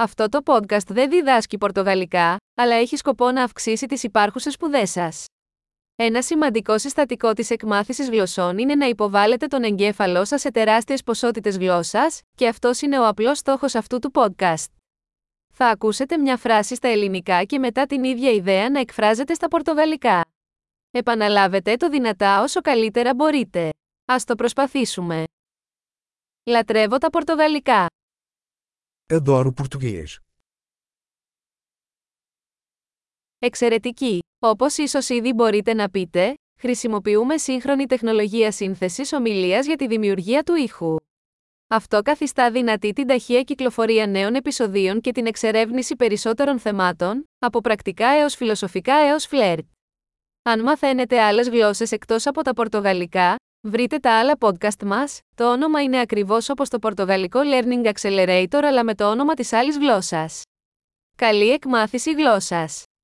Αυτό το podcast δεν διδάσκει πορτογαλικά, αλλά έχει σκοπό να αυξήσει τις υπάρχουσες σπουδές σας. Ένα σημαντικό συστατικό της εκμάθησης γλωσσών είναι να υποβάλλετε τον εγκέφαλό σας σε τεράστιες ποσότητες γλώσσας, και αυτός είναι ο απλός στόχος αυτού του podcast. Θα ακούσετε μια φράση στα ελληνικά και μετά την ίδια ιδέα να εκφράζεται στα πορτογαλικά. Επαναλάβετε το δυνατά όσο καλύτερα μπορείτε. Ας το προσπαθήσουμε. Λατρεύω τα πορτογαλικά. Adoro português. Εξαιρετική! Όπως ίσως ήδη μπορείτε να πείτε, χρησιμοποιούμε σύγχρονη τεχνολογία σύνθεσης ομιλίας για τη δημιουργία του ήχου. Αυτό καθιστά δυνατή την ταχεία κυκλοφορία νέων επεισοδίων και την εξερεύνηση περισσότερων θεμάτων, από πρακτικά έως φιλοσοφικά έως φλερτ. Αν μαθαίνετε άλλες γλώσσες εκτός από τα πορτογαλικά, βρείτε τα άλλα podcast μας, το όνομα είναι ακριβώς όπως το πορτογαλικό Learning Accelerator αλλά με το όνομα της άλλης γλώσσας. Καλή εκμάθηση γλώσσας!